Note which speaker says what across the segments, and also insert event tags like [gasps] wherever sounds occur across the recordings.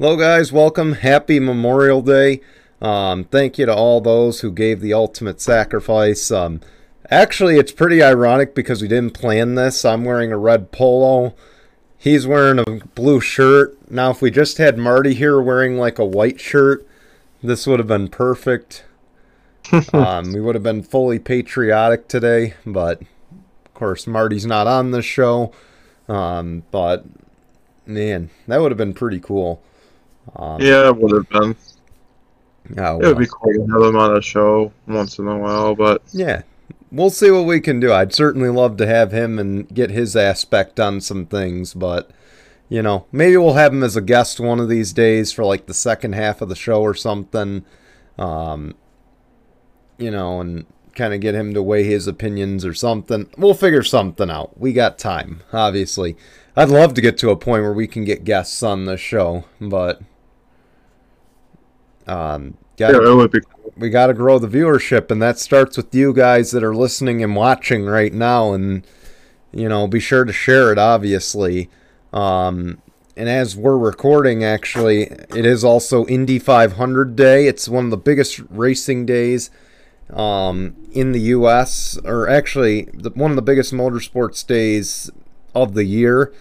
Speaker 1: Hello, guys. Welcome. Happy Memorial Day. Um, thank you to all those who gave the ultimate sacrifice. Um, actually, it's pretty ironic because we didn't plan this. I'm wearing a red polo. He's wearing a blue shirt. Now, if we just had Marty here wearing like a white shirt, this would have been perfect. [laughs] um, we would have been fully patriotic today, but of course, Marty's not on the show. Um, but man, that would have been pretty cool.
Speaker 2: Um, yeah, it would have been.
Speaker 1: Oh,
Speaker 2: it would be cool to have him on a show once in a while, but
Speaker 1: yeah, we'll see what we can do. I'd certainly love to have him and get his aspect on some things, but you know, maybe we'll have him as a guest one of these days for like the second half of the show or something. Um, you know, and kind of get him to weigh his opinions or something. We'll figure something out. We got time, obviously. I'd love to get to a point where we can get guests on the show, but um, gotta,
Speaker 2: yeah, would be cool.
Speaker 1: we got to grow the viewership, and that starts with you guys that are listening and watching right now. And you know, be sure to share it, obviously. Um, and as we're recording, actually, it is also Indy 500 Day. It's one of the biggest racing days um, in the U.S., or actually, the, one of the biggest motorsports days of the year.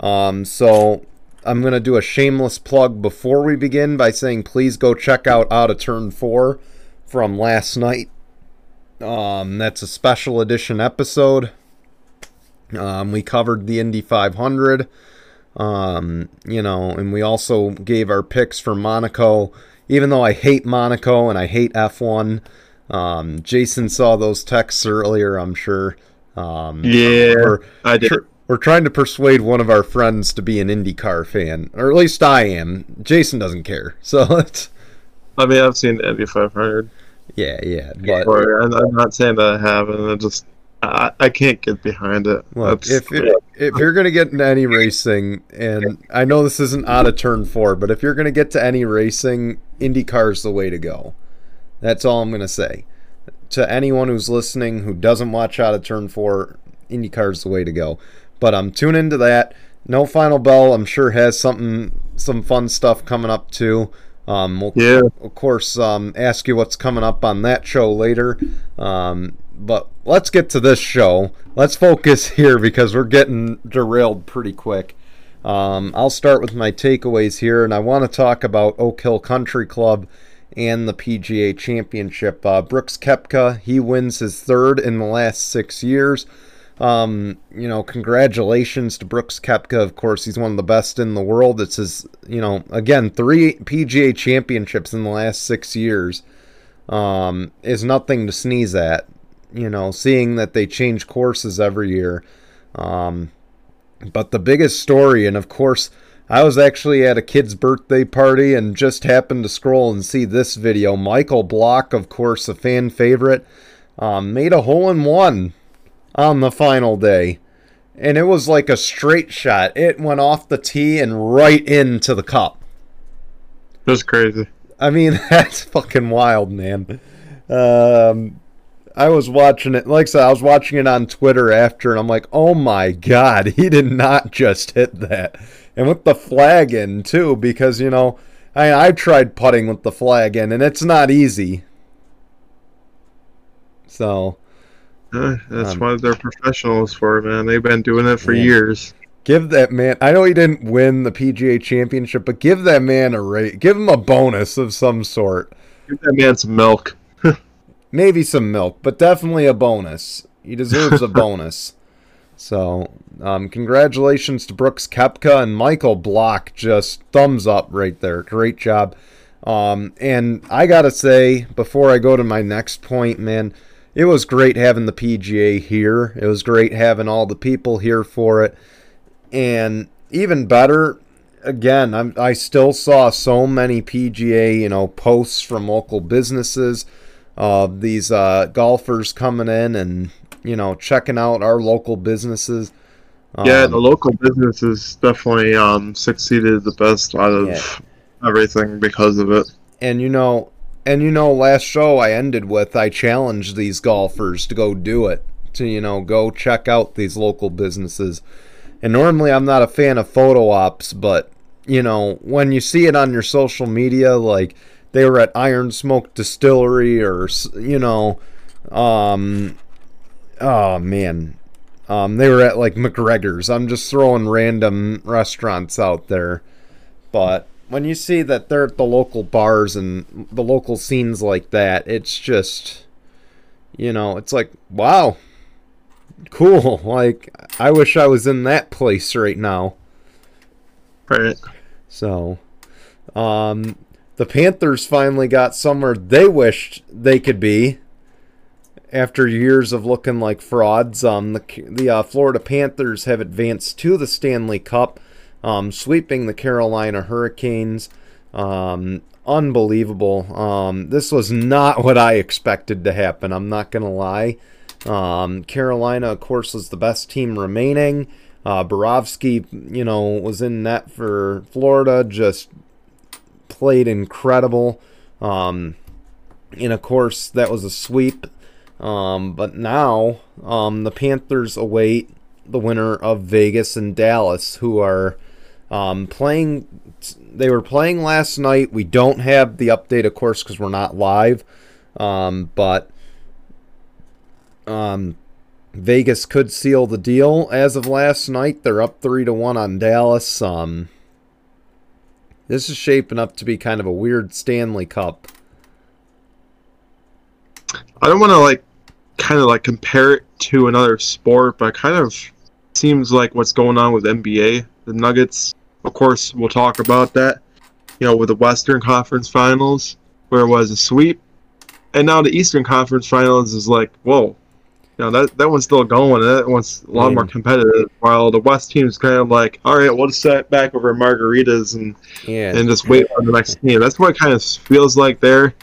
Speaker 1: Um, so I'm going to do a shameless plug before we begin by saying please go check out Out of Turn 4 from last night. Um, that's a special edition episode. Um, we covered the Indy 500. Um, you know, and we also gave our picks for Monaco. Even though I hate Monaco and I hate F1, um, Jason saw those texts earlier, I'm sure. Um,
Speaker 2: yeah, I did. Tr-
Speaker 1: we're trying to persuade one of our friends to be an IndyCar fan, or at least I am. Jason doesn't care, [laughs] so it's.
Speaker 2: I mean, I've seen Indy 500.
Speaker 1: Yeah, yeah, but
Speaker 2: I'm not saying that I haven't. I just I, I can't get behind it.
Speaker 1: Look, if, if if you're gonna get into any racing, and I know this isn't out of turn four, but if you're gonna get to any racing, IndyCar's the way to go. That's all I'm gonna say. To anyone who's listening who doesn't watch out of turn four, IndyCar's the way to go. But I'm um, tune into that. No Final Bell, I'm sure has something, some fun stuff coming up too. Um, we'll,
Speaker 2: yeah.
Speaker 1: of course, um, ask you what's coming up on that show later. Um, but let's get to this show. Let's focus [laughs] here because we're getting derailed pretty quick. Um, I'll start with my takeaways here, and I want to talk about Oak Hill Country Club and the PGA Championship. Uh, Brooks Koepka, he wins his third in the last six years. Um, you know, congratulations to Brooks Koepka. Of course, he's one of the best in the world. It's his, you know, again, three PGA championships in the last six years um, is nothing to sneeze at. You know, seeing that they change courses every year. Um, but the biggest story, and of course, I was actually at a kid's birthday party and just happened to scroll and see this video. Michael Block, of course, a fan favorite, um, made a hole in one on the final day. And it was like a straight shot. It went off the tee and right into the cup.
Speaker 2: That's crazy.
Speaker 1: I mean, [laughs] that's fucking wild, man. Um, I was watching it, like I said, I was watching it on Twitter after, and I'm like, oh my god, [laughs] he did not just hit that. And with the flag in, too, because, you know, I, I've tried putting with the flag in, and it's not easy. So,
Speaker 2: that's um, what they're professionals for, man. They've been doing it for yeah. years.
Speaker 1: Give that man. I know he didn't win the PGA Championship, but give that man a rate. Give him a bonus of some sort.
Speaker 2: Give that man some milk. [laughs]
Speaker 1: Maybe some milk, but definitely a bonus. He deserves a [laughs] bonus. So, um, congratulations to Brooks Koepka and Michael Block. Just thumbs up right there. Great job. Um, and I gotta say, before I go to my next point, man, it was great having the PGA here. It was great having all the people here for it. And even better, again, I'm, I still saw so many PGA, you know, posts from local businesses of uh, these uh, golfers coming in and, you know, checking out our local businesses.
Speaker 2: Yeah, um, the local businesses definitely um, succeeded the best out of yeah. everything because of it.
Speaker 1: And, you know, and you know, last show I ended with I challenged these golfers to go do it, to you know, go check out these local businesses. And normally I'm not a fan of photo ops, but you know, when you see it on your social media, like they were at Iron Smoke Distillery or, you know, um, oh man, um, they were at like MacGregor's. I'm just throwing random restaurants out there. But when you see that they're at the local bars and the local scenes like that, it's just, you know, it's like, wow, cool. [laughs] Like, I wish I was in that place right now.
Speaker 2: Right.
Speaker 1: So, um, the Panthers finally got somewhere they wished they could be after years of looking like frauds. Um, the the uh, Florida Panthers have advanced to the Stanley Cup, um, sweeping the Carolina Hurricanes. Um, unbelievable. Um, this was not what I expected to happen. I'm not gonna lie. Um, Carolina, of course, was the best team remaining. Uh, Bobrovsky, you know, was in net for Florida, just played incredible. Um, and of course, that was a sweep. Um, but now um, the Panthers await the winner of Vegas and Dallas, who are um, playing. They were playing last night. We don't have the update, of course, because we're not live. Um, but um, Vegas could seal the deal as of last night. They're up three to one on Dallas. Um, this is shaping up to be kind of a weird Stanley Cup.
Speaker 2: I don't want to like kind of like compare it to another sport, but kind of seems like what's going on with NBA. The Nuggets, of course, we'll talk about that. You know, with the Western Conference Finals, where it was a sweep, and now the Eastern Conference Finals is like, whoa, you know that that one's still going. That one's a lot more competitive. While the West team's kind of like, all right, we'll just sit back over margaritas and
Speaker 1: yeah.
Speaker 2: and just wait for the next team. That's what it kind of feels like there.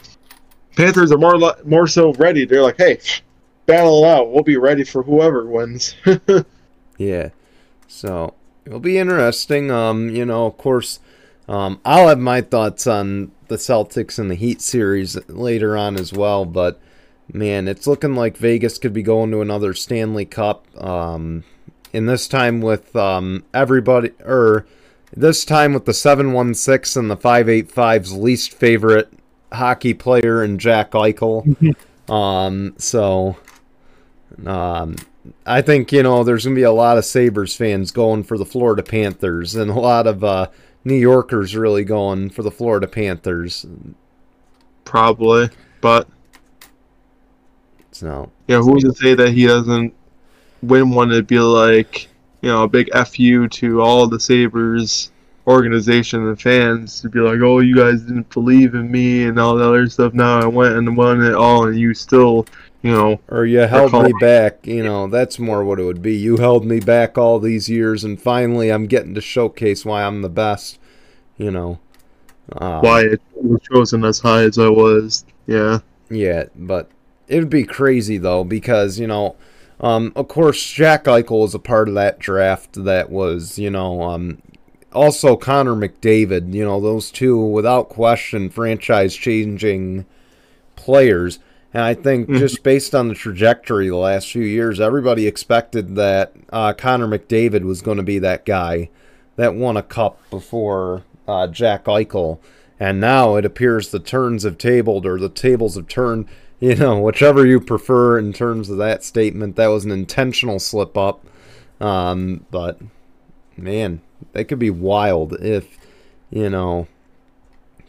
Speaker 2: Panthers are more more so ready. They're like, hey, battle it out. We'll be ready for whoever wins. [laughs]
Speaker 1: yeah. So it'll be interesting. Um, you know, of course, um, I'll have my thoughts on the Celtics and the Heat series later on as well, but man, it's looking like Vegas could be going to another Stanley Cup. Um, and this time with um, everybody, or this time with the 716 and the 585's least favorite hockey player and Jack Eichel. [laughs] um, so, um, I think, you know, there's going to be a lot of Sabres fans going for the Florida Panthers and a lot of uh, New Yorkers really going for the Florida Panthers.
Speaker 2: Probably, but
Speaker 1: so
Speaker 2: yeah, who's to say that he doesn't win one? It'd be like you know a big fu to all the Sabres organization and fans to be like, oh, you guys didn't believe in me and all that other stuff. Now I went and won it all, and you still, you know,
Speaker 1: or you held me back. You know, that's more what it would be. You held me back all these years, and finally, I'm getting to showcase why I'm the best. You know,
Speaker 2: um, why it was chosen as high as I was. Yeah.
Speaker 1: Yeah, but it would be crazy though because you know. Um, of course, Jack Eichel was a part of that draft that was, you know, um, also Connor McDavid, you know, those two without question franchise changing players. And I think [laughs] just based on the trajectory the last few years, everybody expected that uh, Connor McDavid was going to be that guy that won a cup before uh, Jack Eichel. And now it appears the turns have tabled or the tables have turned, you know, whichever you prefer in terms of that statement. That was an intentional slip up. Um, but man, that could be wild if, you know,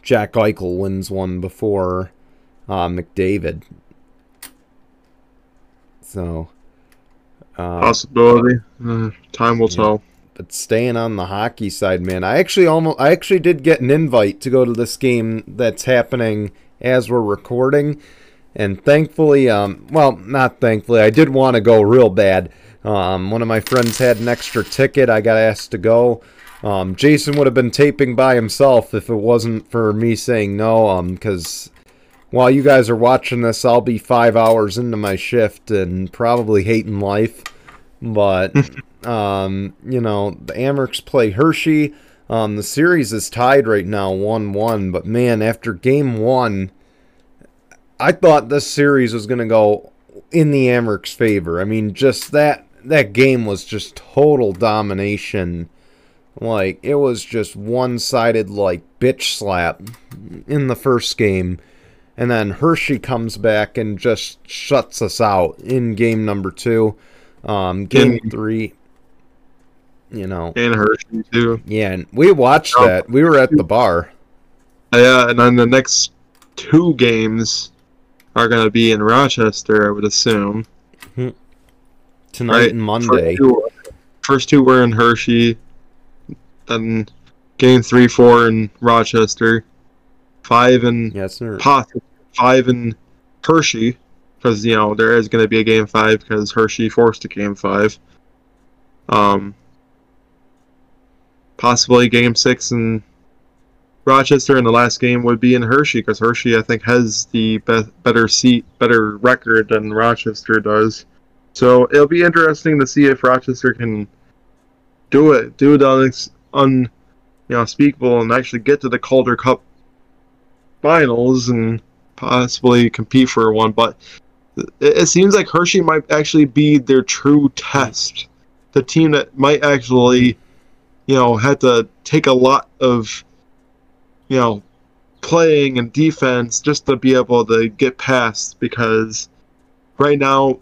Speaker 1: Jack Eichel wins one before uh, McDavid. So,
Speaker 2: uh, possibility. Uh, time will yeah. tell.
Speaker 1: But staying on the hockey side, man, I actually almost, I actually did get an invite to go to this game that's happening as we're recording, and thankfully, um, well, not thankfully, I did want to go real bad. Um, one of my friends had an extra ticket. I got asked to go. Um, Jason would have been taping by himself if it wasn't for me saying no. Um, because while you guys are watching this, I'll be five hours into my shift and probably hating life. But [laughs] um, you know, the Amerks play Hershey. Um, the series is tied right now, one-one. But man, after game one, I thought this series was gonna go in the Amerks' favor. I mean, just that that game was just total domination Like it was just one-sided like bitch slap in the first game. And then Hershey comes back and just shuts us out in game number 2. Um game
Speaker 2: And-
Speaker 1: 3 you know.
Speaker 2: And Hershey too.
Speaker 1: Yeah, and we watched
Speaker 2: Oh.
Speaker 1: that. We were at the bar.
Speaker 2: Yeah, and then the next two games are gonna be in Rochester, I would assume.
Speaker 1: Tonight
Speaker 2: Right.
Speaker 1: and Monday.
Speaker 2: First two, first two were in Hershey, then game three, four in Rochester, five
Speaker 1: sir.
Speaker 2: possibly five in Hershey, because you know there is going to be a game five because Hershey forced a game five. Um, possibly game six and Rochester, and the last game would be in Hershey because Hershey I think has the be- better seat, better record than Rochester does. So it'll be interesting to see if Rochester can do it, do the un, you know, unspeakable, and actually get to the Calder Cup finals and possibly compete for one. But it, it seems like Hershey might actually be their true test, the team that might actually, you know, have to take a lot of, you know, playing and defense just to be able to get past because right now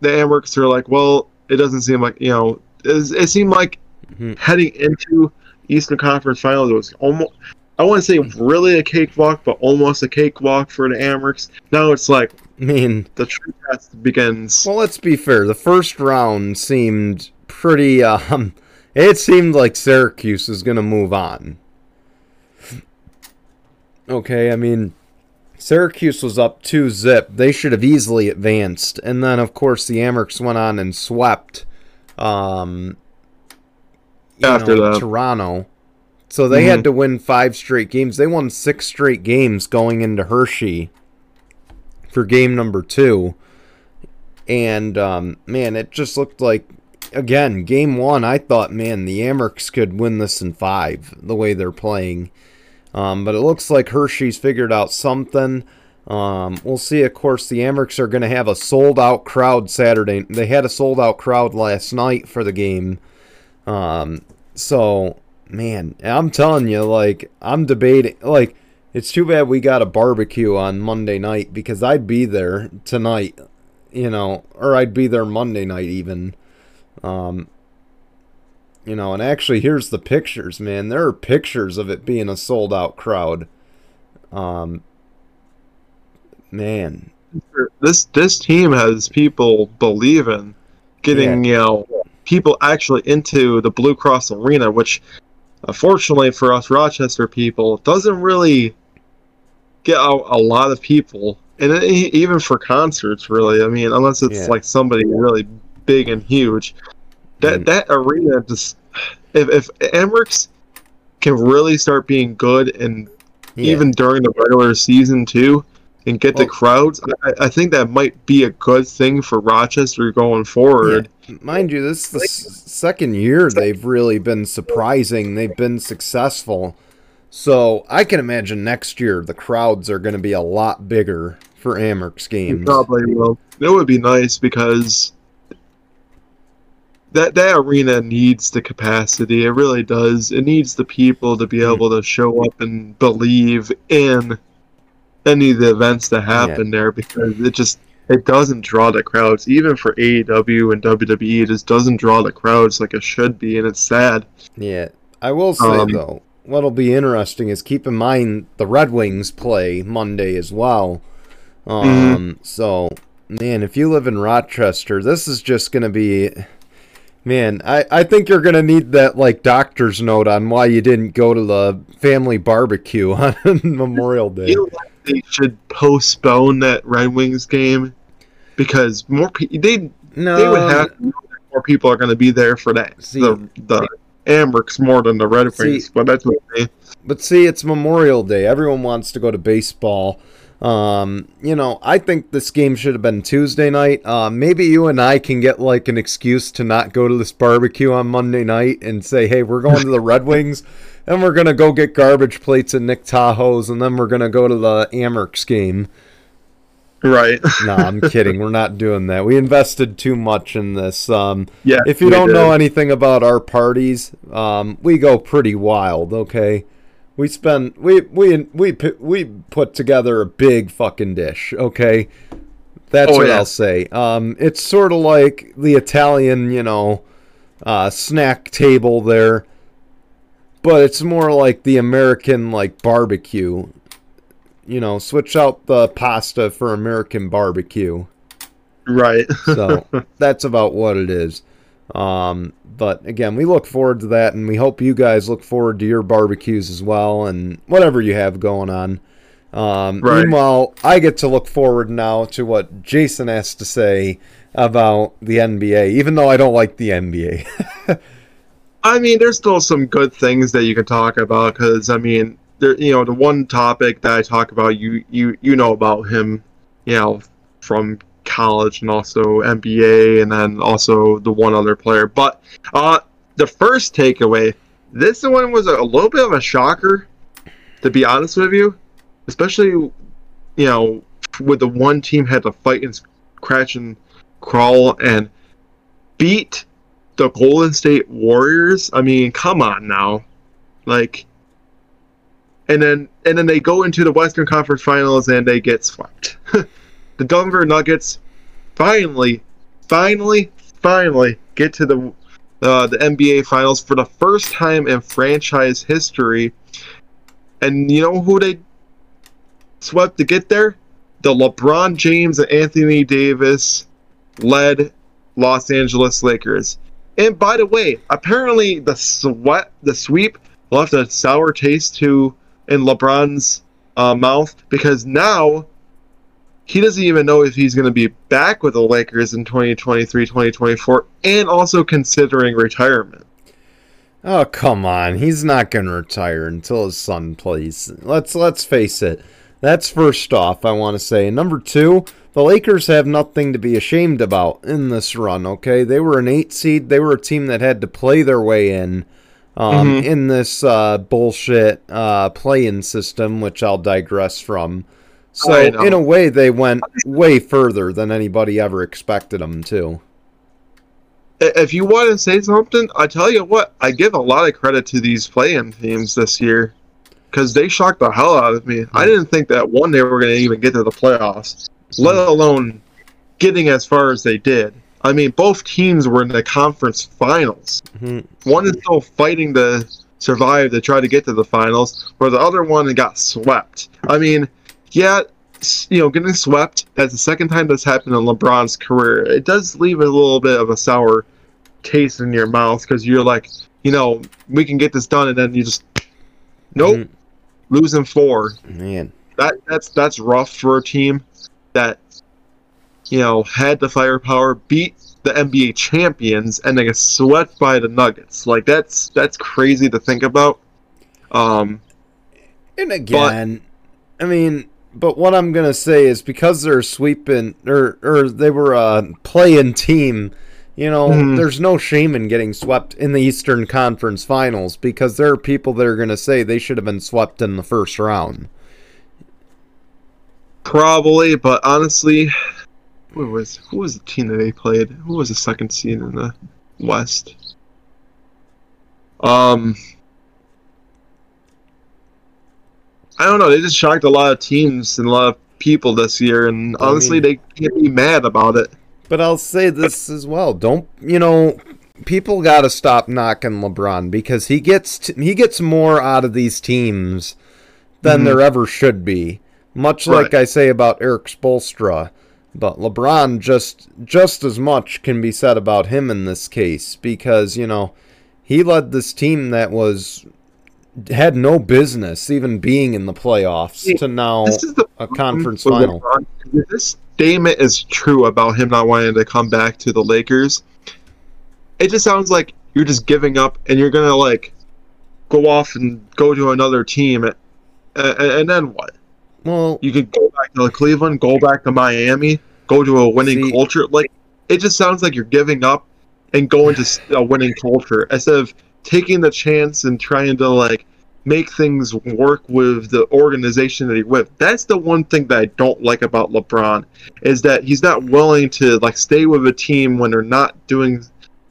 Speaker 2: the Amerks are like, well, it doesn't seem like you know. It, it seemed like
Speaker 1: Mhm.
Speaker 2: heading into Eastern Conference Finals, it was almost. I wouldn't say really a cakewalk, but almost a cakewalk for the Amerks. Now it's like
Speaker 1: I mean,
Speaker 2: the true test begins.
Speaker 1: well, let's be fair. The first round seemed pretty. Um, it seemed like Syracuse was going to move on. Okay, I mean, Syracuse was up two zip. They should have easily advanced, and then of course the Amerks went on and swept. Um,
Speaker 2: After
Speaker 1: know,
Speaker 2: that.
Speaker 1: Toronto. So they
Speaker 2: Mhm.
Speaker 1: had to win five straight games. They won six straight games going into Hershey for game number two. And um, man, it just looked like again, game one, I thought, man, the Amerks could win this in five, the way they're playing. Um, but it looks like Hershey's figured out something. Um, we'll see. Of course, the Amerks are going to have a sold out crowd Saturday. They had a sold out crowd last night for the game. Um, so, man, I'm telling you, like, I'm debating. Like, it's too bad we got a barbecue on Monday night because I'd be there tonight, you know, or I'd be there Monday night even. Um, you know, and actually, here's the pictures, man. There are pictures of it being a sold out crowd. Um, man,
Speaker 2: This this team has people believing, getting you know people actually into the Blue Cross Arena, which unfortunately for us Rochester people doesn't really get out a lot of people, and e- even for concerts, really. I mean, unless it's
Speaker 1: Yeah.
Speaker 2: like somebody really big and huge. That
Speaker 1: Mm.
Speaker 2: that arena just if if Amerks can really start being good and
Speaker 1: yeah.
Speaker 2: even during the regular season too, and get the crowds. I, I think that might be a good thing for Rochester going forward.
Speaker 1: Mind you, this is the s- second year they've really been surprising. They've been successful. So I can imagine next year the crowds are going to be a lot bigger for
Speaker 2: Amerks
Speaker 1: games.
Speaker 2: probably will. It would be nice because that that arena needs the capacity. It really does. It needs the people to be
Speaker 1: Hmm.
Speaker 2: able to show up and believe in any of the events that happen there because it just it doesn't draw the crowds. Even for AEW and WWE, it just doesn't draw the crowds like it should be, and it's sad.
Speaker 1: Yeah, I will say
Speaker 2: Um,
Speaker 1: though, what'll be interesting is keep in mind the Red Wings play Monday as well. Um, so man, if you live in Rochester, this is just gonna be. Man, I, I think you're gonna need that like doctor's note on why you didn't go to the family barbecue [laughs] on Memorial Day.
Speaker 2: feel like they should postpone that Red Wings game because more people they
Speaker 1: No,
Speaker 2: they would have to know that more people are going to be there for that
Speaker 1: See-
Speaker 2: the the Amerks more than the Red
Speaker 1: See-
Speaker 2: Wings. But that's what
Speaker 1: But see, it's Memorial Day. Everyone wants to go to baseball. Um, you know, I think this game should have been Tuesday night. Uh, maybe you and I can get like an excuse to not go to this barbecue on Monday night and say, "Hey, we're going to the Red [laughs] Wings, and we're gonna go get garbage plates at Nick Tahou's, and then we're gonna go to the Amerks game."
Speaker 2: Right. [laughs]
Speaker 1: no, I'm kidding. We're not doing that. We invested too much in this. Um,
Speaker 2: Yeah.
Speaker 1: if you don't
Speaker 2: did.
Speaker 1: know anything about our parties, um, we go pretty wild. Okay, we spend we we we we put together a big fucking dish. Okay, that's
Speaker 2: Oh,
Speaker 1: what
Speaker 2: yeah.
Speaker 1: I'll say. Um, it's sort of like the Italian, you know, uh, snack table there, but it's more like the American like barbecue. You know, switch out the pasta for American barbecue
Speaker 2: Right.
Speaker 1: so [laughs] that's about what it is. Um, but again, we look forward to that, and we hope you guys look forward to your barbecues as well, and whatever you have going on. Um,
Speaker 2: Right.
Speaker 1: Meanwhile, I get to look forward now to what Jason has to say about the NBA, even though I don't like the NBA. [laughs]
Speaker 2: I mean, there's still some good things that you can talk about because I mean, there, you know, the one topic that I talk about, you you you know about him, you know, from college and also NBA, and then also the one other player. But uh, the first takeaway, this one was a, a little bit of a shocker, to be honest with you, especially you know with the one team had to fight and scratch and crawl and beat the Golden State Warriors. I mean, come on now, like, and then and then they go into the Western Conference Finals and they get swept. [laughs] the Denver Nuggets finally, finally, finally get to the uh, the NBA Finals for the first time in franchise history. And you know who they swept to get there? The LeBron James and Anthony Davis led Los Angeles Lakers. And by the way, apparently the sweat, the sweep left a sour taste to in LeBron's uh, mouth because now he doesn't even know if he's going to be back with the Lakers in 2023, 2024, and also considering retirement.
Speaker 1: Oh come on, he's not gonna retire until his son plays. Let's let's face it. That's first off. I want to say. Number two, the Lakers have nothing to be ashamed about in this run. Okay, they were an eight seed. They were a team that had to play their way in. Um,
Speaker 2: Mhm.
Speaker 1: in this uh, bullshit uh, play-in system, which I'll digress from. So, in a way, they went way further than anybody ever expected them to.
Speaker 2: If you want to say something, I tell you what, I give a lot of credit to these play-in teams this year because they shocked the hell out of me. I didn't think that one day we were going to even get to the playoffs, let alone getting as far as they did. I mean, both teams were in the conference finals.
Speaker 1: Mhm.
Speaker 2: One is still fighting to survive to try to get to the finals, where the other one got swept. I mean, yeah, you know, getting swept, that's the second time this happened in LeBron's career. It does leave a little bit of a sour taste in your mouth because you're like, you know, we can get this done, and then you just, nope,
Speaker 1: Mhm.
Speaker 2: losing four.
Speaker 1: Man,
Speaker 2: That that's that's rough for a team that, you know, had the firepower, beat the NBA champions, and they get swept by the Nuggets. Like that's that's crazy to think about. Um,
Speaker 1: And again, I mean, but what I'm gonna say is because they're sweeping or or they were a playing team, you know,
Speaker 2: Mhm.
Speaker 1: there's no shame in getting swept in the Eastern Conference Finals because there are people that are gonna say they should have been swept in the first round.
Speaker 2: Probably, but honestly, who was who was the team that they played? Who was the second seed in the West? Um, I don't know. They just shocked a lot of teams and a lot of people this year, and
Speaker 1: I
Speaker 2: honestly,
Speaker 1: mean-
Speaker 2: they can't be mad about it.
Speaker 1: But I'll say this as well. Don't you know? People got to stop knocking LeBron because he gets t- he gets more out of these teams than
Speaker 2: Mhm.
Speaker 1: there ever should be. Much
Speaker 2: Right.
Speaker 1: like I say about Erik Spoelstra, but LeBron just just as much can be said about him in this case because you know he led this team that was had no business even being in the playoffs to now
Speaker 2: This is the
Speaker 1: a conference final.
Speaker 2: LeBron. This statement is true about him not wanting to come back to the Lakers, it just sounds like you're just giving up and you're gonna like go off and go to another team, and, and then what?
Speaker 1: Well,
Speaker 2: You could go back to Cleveland, go back to Miami, go to a winning
Speaker 1: See-
Speaker 2: culture. Like it just sounds like you're giving up and going to a winning culture instead of taking the chance and trying to like make things work with the organization that he with. That's the one thing that I don't like about LeBron is that he's not willing to like stay with a team when they're not doing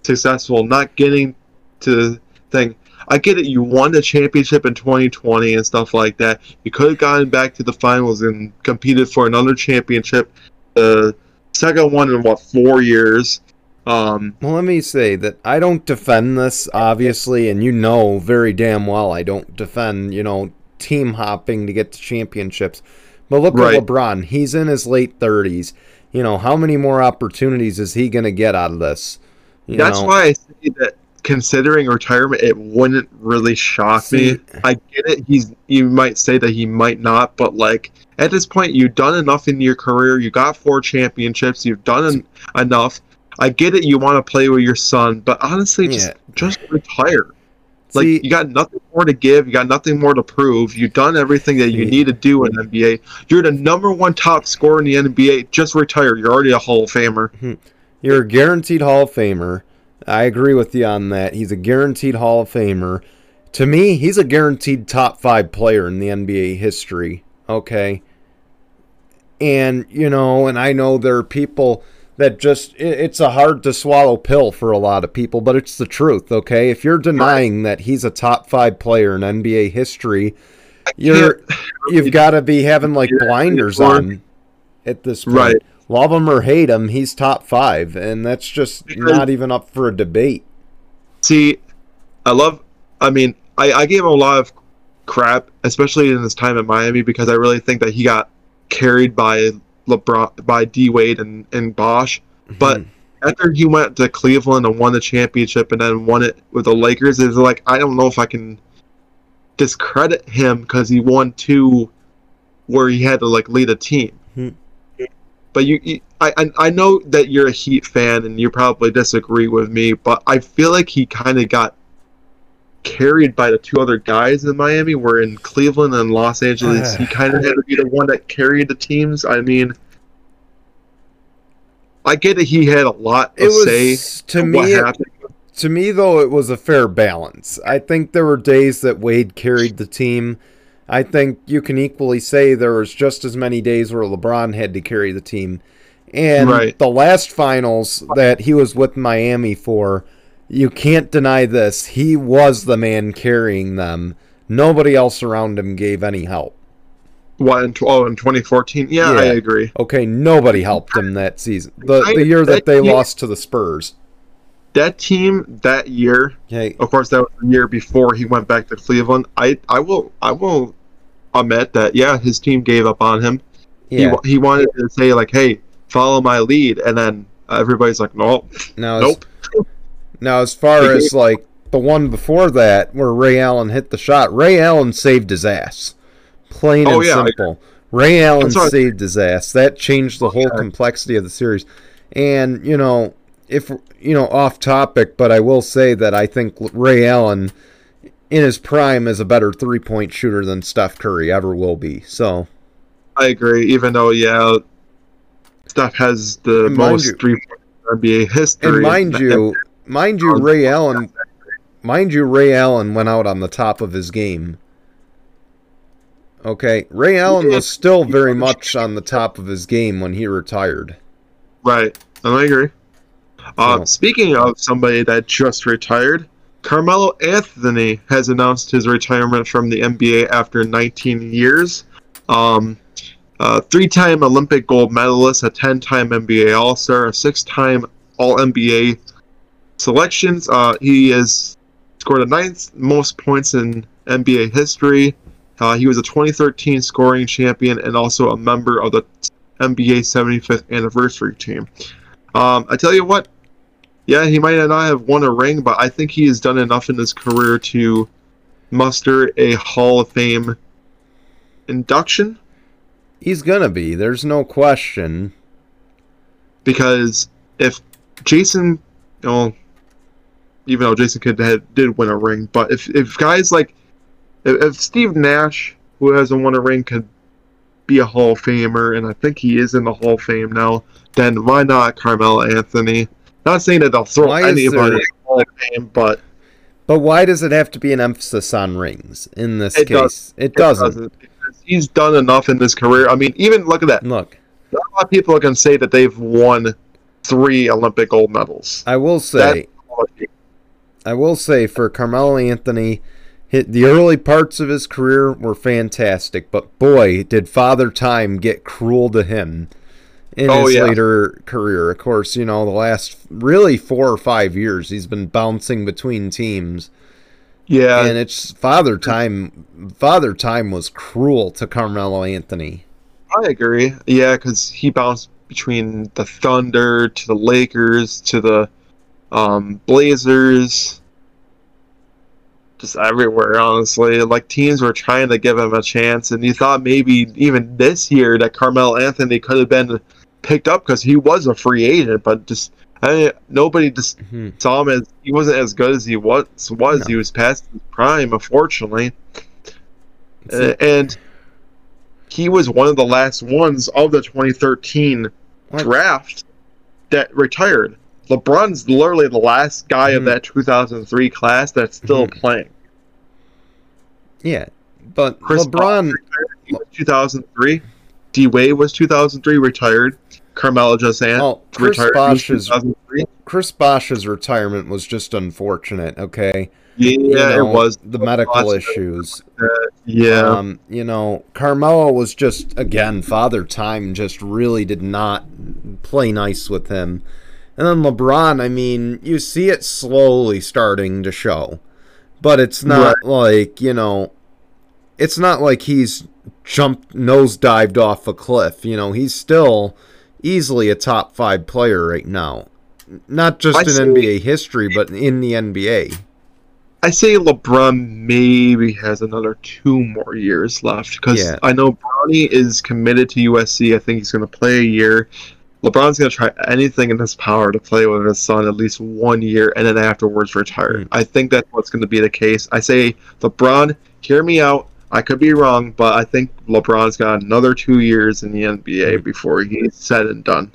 Speaker 2: successful, not getting to the thing. I get it. You won the championship in 2020 and stuff like that. You could have gotten back to the finals and competed for another championship. The second one in what four years? Um,
Speaker 1: well, let me say that I don't defend this, obviously, and you know very damn well I don't defend, you know, team hopping to get to championships. But look right. at LeBron. He's in his late 30s. You know, how many more opportunities is he going to get out of this?
Speaker 2: You That's know? why I say that considering retirement, it wouldn't really shock See, me. I get it. He's you might say that he might not, but like at this point, you've done enough in your career. You got four championships. You've done en- enough. I get it. You want to play with your son, but honestly, just yeah. just retire. Like See, you got nothing more to give. You got nothing more to prove. You've done everything that you need to do in NBA. You're the number one top scorer in the NBA. Just retire. You're already a Hall of Famer.
Speaker 1: Hmm. You're a guaranteed Hall of Famer. I agree with you on that. He's a guaranteed Hall of Famer. To me, he's a guaranteed top five player in the NBA history. Okay. And, you know, and I know there are people that just it's a hard to swallow pill for a lot of people, but it's the truth, okay? If you're denying that he's a top 5 player in NBA history, you're you've got to be having like blinders on at this point. Right. Love him or hate him, he's top 5 and that's just because, not even up for a debate.
Speaker 2: See, I love I mean, I I gave him a lot of crap, especially in his time at Miami because I really think that he got carried by LeBron by D Wade and and Bosh, mm-hmm. but after he went to Cleveland and won the championship and then won it with the Lakers, is like I don't know if I can discredit him because he won two where he had to like lead a team. But you, you I, I know that you're a Heat fan and you probably disagree with me, but I feel like he kind of got carried by the two other guys in Miami. Where in Cleveland and Los Angeles, he kind of had to be the one that carried the teams. I mean, I get that he had a lot was, say to me. It,
Speaker 1: to me, though, it was a fair balance. I think there were days that Wade carried the team. I think you can equally say there was just as many days where LeBron had to carry the team. And right. the last finals that he was with Miami for, you can't deny this. He was the man carrying them. Nobody else around him gave any help.
Speaker 2: What in, oh, in 2014? Yeah, yeah, I agree.
Speaker 1: Okay, nobody helped him that season. The I, the year that, that they team, lost to the Spurs.
Speaker 2: That team that year. Okay. Of course, that was the year before he went back to Cleveland. I I will I will admit that yeah, his team gave up on him. Yeah. He he wanted to say like, hey, follow my lead, and then everybody's like, no,
Speaker 1: no, nope. Now, as [laughs] far as like the one before that, where Ray Allen hit the shot, Ray Allen saved his ass. Plain oh, and yeah, simple. Ray Allen saved his ass. That changed the whole complexity of the series. And you know, if you know, off topic, but I will say that I think Ray Allen, in his prime, is a better three point shooter than Steph Curry ever will be. So,
Speaker 2: I agree. Even though, yeah, Steph has the most three point NBA history.
Speaker 1: And mind you, Mind you, Ray Allen. Mind you, Ray Allen went out on the top of his game. Okay, Ray Allen was still very much on the top of his game when he retired.
Speaker 2: Right, I agree. Uh. Speaking of somebody that just retired, Carmelo Anthony has announced his retirement from the NBA after 19 years. Um, uh, three-time Olympic gold medalist, a 10-time NBA All-Star, a six-time All-NBA selections. Uh, he has scored the ninth most points in NBA history. Uh, he was a 2013 scoring champion and also a member of the NBA 75th anniversary team. Um, I tell you what, yeah, he might not have won a ring, but I think he has done enough in his career to muster a Hall of Fame induction.
Speaker 1: He's gonna be. There's no question.
Speaker 2: Because if Jason, you know, even though Jason Kidd had, did win a ring. But if, if guys like if, if Steve Nash, who hasn't won a ring, could be a Hall of Famer, and I think he is in the Hall of Fame now, then why not Carmelo Anthony? Not saying that they'll throw why anybody in the Hall of Fame, but
Speaker 1: But why does it have to be an emphasis on rings in this
Speaker 2: It
Speaker 1: case?
Speaker 2: does.
Speaker 1: It doesn't.
Speaker 2: because He's done enough in his career. I mean, even look at that.
Speaker 1: Look,
Speaker 2: Not a lot of people can say that they've won three Olympic gold medals.
Speaker 1: I will say, I will say for Carmelo Anthony, hit the early parts of his career were fantastic, but boy, did Father Time get cruel to him in
Speaker 2: Oh,
Speaker 1: his
Speaker 2: yeah.
Speaker 1: later career. Of course, you know, the last really four or five years, he's been bouncing between teams.
Speaker 2: Yeah,
Speaker 1: and it's Father Time. Father Time was cruel to Carmelo Anthony.
Speaker 2: I agree. Yeah, because he bounced between the Thunder to the Lakers to the um, Blazers, just everywhere. Honestly, like teams were trying to give him a chance, and you thought maybe even this year that Carmelo Anthony could have been picked up because he was a free agent, but just I mean, nobody just
Speaker 1: Mhm.
Speaker 2: saw him as he wasn't as good as he was. Was
Speaker 1: No.
Speaker 2: he was past his prime, unfortunately. Uh, and he was one of the last ones of the 2013
Speaker 1: What?
Speaker 2: draft that retired. LeBron's literally the last guy of
Speaker 1: Mhm.
Speaker 2: that 2003 class that's still
Speaker 1: Mhm.
Speaker 2: playing.
Speaker 1: Yeah, but
Speaker 2: Chris
Speaker 1: LeBron.
Speaker 2: He 2003. D Wade was 2003, retired. Carmelo Josan
Speaker 1: Oh, Chris
Speaker 2: retired. he was
Speaker 1: Bosh's
Speaker 2: 2003.
Speaker 1: Chris Bosh's retirement was just unfortunate. Okay,
Speaker 2: Yeah,
Speaker 1: You know,
Speaker 2: it was.
Speaker 1: the medical issues.
Speaker 2: Yeah.
Speaker 1: Um, you know, Carmelo was just again Father Time just really did not play nice with him. And then LeBron, I mean, you see it slowly starting to show. But it's not like, you know, it's not like he's jumped nose dived off a cliff, you know, he's still easily a top 5 player right now. Not just
Speaker 2: I
Speaker 1: in
Speaker 2: see.
Speaker 1: NBA history, but in the NBA.
Speaker 2: I say LeBron maybe has another two more years left because
Speaker 1: Yeah.
Speaker 2: I know Bronny is committed to USC. I think he's going to play a year. LeBron's going to try anything in his power to play with his son at least one year and then afterwards retire.
Speaker 1: Mm.
Speaker 2: I think that's what's going to be the case. I say, LeBron, hear me out. I could be wrong, but I think LeBron's got another two years in the NBA
Speaker 1: Mm.
Speaker 2: before he's said and done.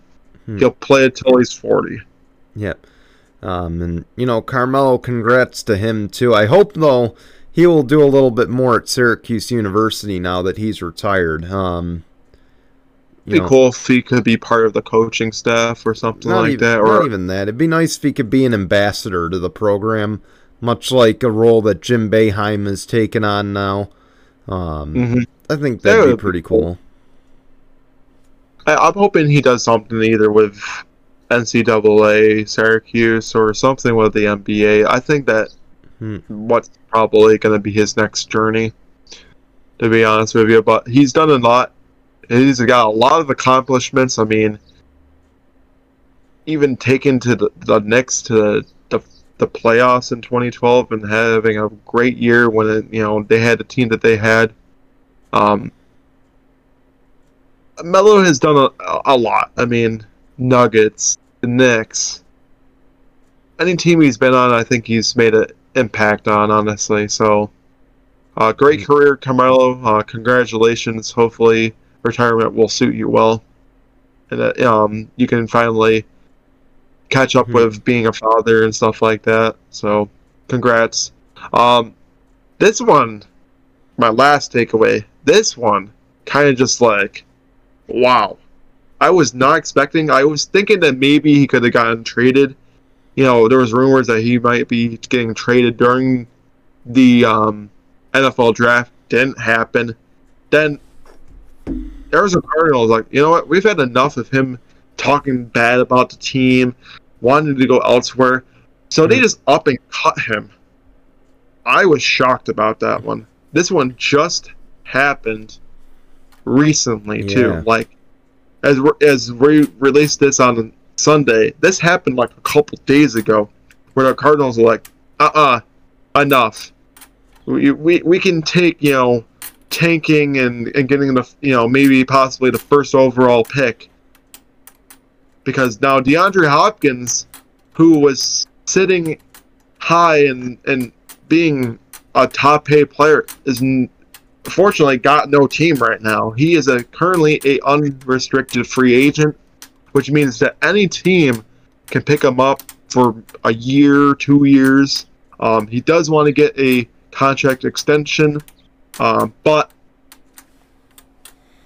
Speaker 1: Hmm.
Speaker 2: He'll play until he's 40.
Speaker 1: Yep. Um, and you know, Carmelo, congrats to him too. I hope though he will do a little bit more at Syracuse University now that he's retired. Um,
Speaker 2: It'd be
Speaker 1: know,
Speaker 2: cool if he could be part of the coaching staff or something like
Speaker 1: even,
Speaker 2: that.
Speaker 1: not
Speaker 2: Or
Speaker 1: even that. It'd be nice if he could be an ambassador to the program, much like a role that Jim Boeheim has taken on now. Um,
Speaker 2: Mhm.
Speaker 1: I think
Speaker 2: That
Speaker 1: that'd be
Speaker 2: would be
Speaker 1: pretty
Speaker 2: cool. I, I'm hoping he does something either with NCAA, Syracuse, or something with the NBA. I think that
Speaker 1: Hmm.
Speaker 2: what's probably going to be his next journey, to be honest with you. But he's done a lot. He's got a lot of accomplishments. I mean, even taken to the, the Knicks to the, the playoffs in 2012 and having a great year when it, you know they had the team that they had. Um, Melo has done a, a lot. I mean, Nuggets, the Knicks, any team he's been on, I think he's made an impact on. Honestly, so uh, great career, Carmelo. Uh, congratulations. Hopefully, retirement will suit you well, and that um, you can finally catch up
Speaker 1: Mhm.
Speaker 2: with being a father and stuff like that. So, congrats. Um, this one, my last takeaway. This one, kind of just like, wow. I was not expecting. I was thinking that maybe he could have gotten traded. You know, there was rumors that he might be getting traded during the um, NFL draft. Didn't happen. Then Arizona Cardinals like, you know what? We've had enough of him talking bad about the team, wanting to go elsewhere. So they
Speaker 1: Mhm.
Speaker 2: just up and cut him. I was shocked about that one. This one just happened recently
Speaker 1: Yeah.
Speaker 2: too. Like as we as we released this on Sunday, this happened like a couple days ago, where the Cardinals were like, "Uh, uh enough. We, we we can take you know tanking and and getting the you know maybe possibly the first overall pick because now DeAndre Hopkins, who was sitting high and and being a top paid player, is fortunately got no team right now. He is a currently a unrestricted free agent, which means that any team can pick him up for a year, two years, Um, he does want to get a contract extension, um, but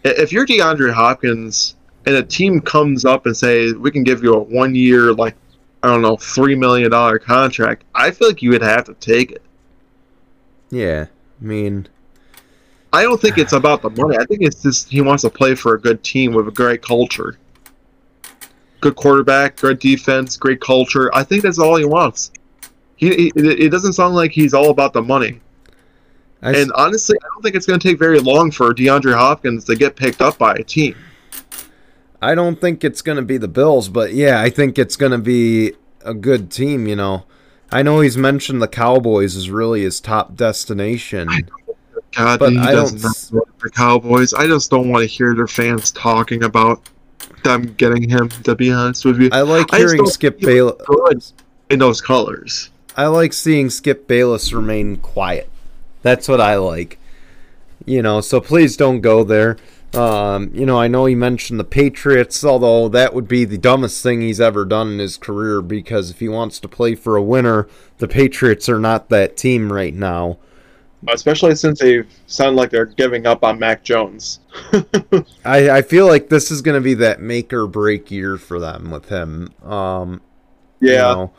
Speaker 2: if you're DeAndre Hopkins and a team comes up and says, we can give you a one year like I don't know three million dollar contract, I feel like you would have to take it.
Speaker 1: Yeah, I mean,
Speaker 2: I don't think it's about the money. I think it's just he wants to play for a good team with a great culture, good quarterback, good defense, great culture. I think that's all he wants. He, he it doesn't sound like he's all about the money.
Speaker 1: I,
Speaker 2: And honestly, I don't think it's going to take very long for DeAndre Hopkins to get picked up by a team.
Speaker 1: I don't think it's going to be the Bills, but yeah, I think it's going to be a good team, you know. I know he's mentioned the Cowboys is really his top destination.
Speaker 2: God,
Speaker 1: But
Speaker 2: he
Speaker 1: I
Speaker 2: doesn't
Speaker 1: don't
Speaker 2: the Cowboys. I just don't want to hear their fans talking about them getting him. To be honest with you,
Speaker 1: I like hearing
Speaker 2: don't
Speaker 1: Skip Bayless.
Speaker 2: in those colors.
Speaker 1: I like seeing Skip Bayless remain quiet. That's what I like. You know, so please don't go there. Um, you know, I know he mentioned the Patriots, although that would be the dumbest thing he's ever done in his career because if he wants to play for a winner, the Patriots are not that team right now.
Speaker 2: Especially since they sound like they're giving up on Mac Jones. [laughs]
Speaker 1: I, I feel like this is going to be that make or break year for them with him. Um, you
Speaker 2: Yeah,
Speaker 1: know,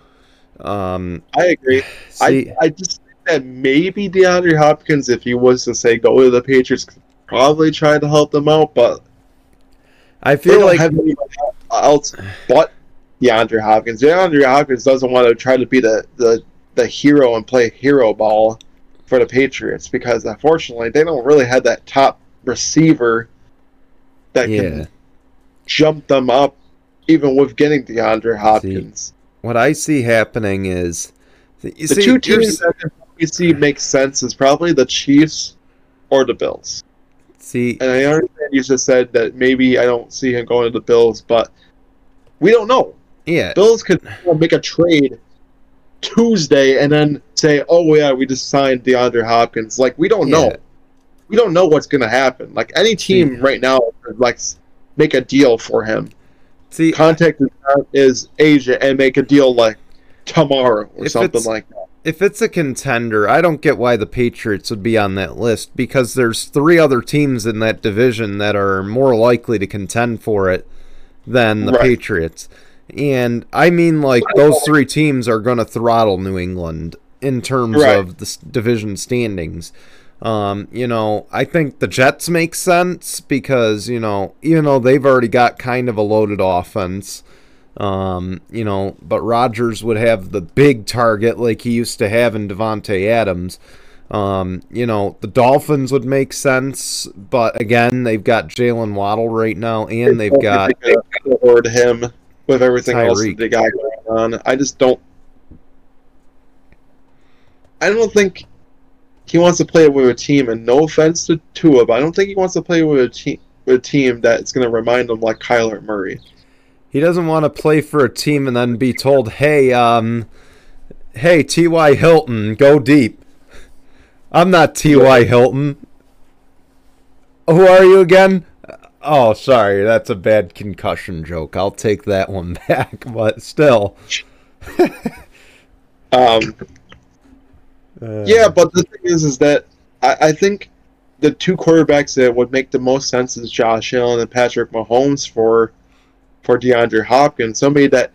Speaker 1: um,
Speaker 2: I agree.
Speaker 1: see,
Speaker 2: I I just think that maybe DeAndre Hopkins, if he was to say go to the Patriots, probably try to help them out, but
Speaker 1: I
Speaker 2: they
Speaker 1: feel
Speaker 2: don't
Speaker 1: like
Speaker 2: have anybody uh, else but DeAndre Hopkins. DeAndre Hopkins doesn't want to try to be the, the, the hero and play hero ball for the Patriots because unfortunately they don't really have that top receiver that
Speaker 1: yeah.
Speaker 2: can jump them up even with getting DeAndre Hopkins.
Speaker 1: What I see happening is you
Speaker 2: the
Speaker 1: see,
Speaker 2: two teams that can probably see make sense is probably the Chiefs or the Bills.
Speaker 1: See
Speaker 2: And I understand you just said that maybe I don't see him going to the Bills, but we don't know.
Speaker 1: yeah
Speaker 2: Bills could make a trade Tuesday and then say, "Oh yeah, we just signed DeAndre Hopkins." Like we don't know. We don't know what's going to happen. Like any team right now could like make a deal for him.
Speaker 1: see
Speaker 2: Contact his agent and make a deal like tomorrow or something like that.
Speaker 1: If it's a contender, I don't get why the Patriots would be on that list because there's three other teams in that division that are more likely to contend for it than the
Speaker 2: Right.
Speaker 1: Patriots. And I mean, like, those three teams are going to throttle New England in terms
Speaker 2: Right.
Speaker 1: of the division standings. Um, you know, I think the Jets make sense because, you know, even though they've already got kind of a loaded offense, um, you know, but Rodgers would have the big target like he used to have in Davante Adams. Um, you know, the Dolphins would make sense, but again, they've got Jaylen Waddle right now, and they've got
Speaker 2: afford him with everything else
Speaker 1: Tyreek.
Speaker 2: that they got going on. I just don't. I don't think he wants to play with a team, and no offense to Tua, but I don't think he wants to play with a team with a team that's going to remind him like Kyler Murray.
Speaker 1: He doesn't want to play for a team and then be told, "Hey, um, hey, T.Y. Hilton, go deep." I'm not T.Y. Hilton. Who are you again? Oh, sorry, that's a bad concussion joke. I'll take that one [laughs] back, but still. [laughs]
Speaker 2: Um,
Speaker 1: Uh,
Speaker 2: yeah, but the thing is, is that I, I think the two quarterbacks that would make the most sense is Josh Allen and Patrick Mahomes for for DeAndre Hopkins. Somebody that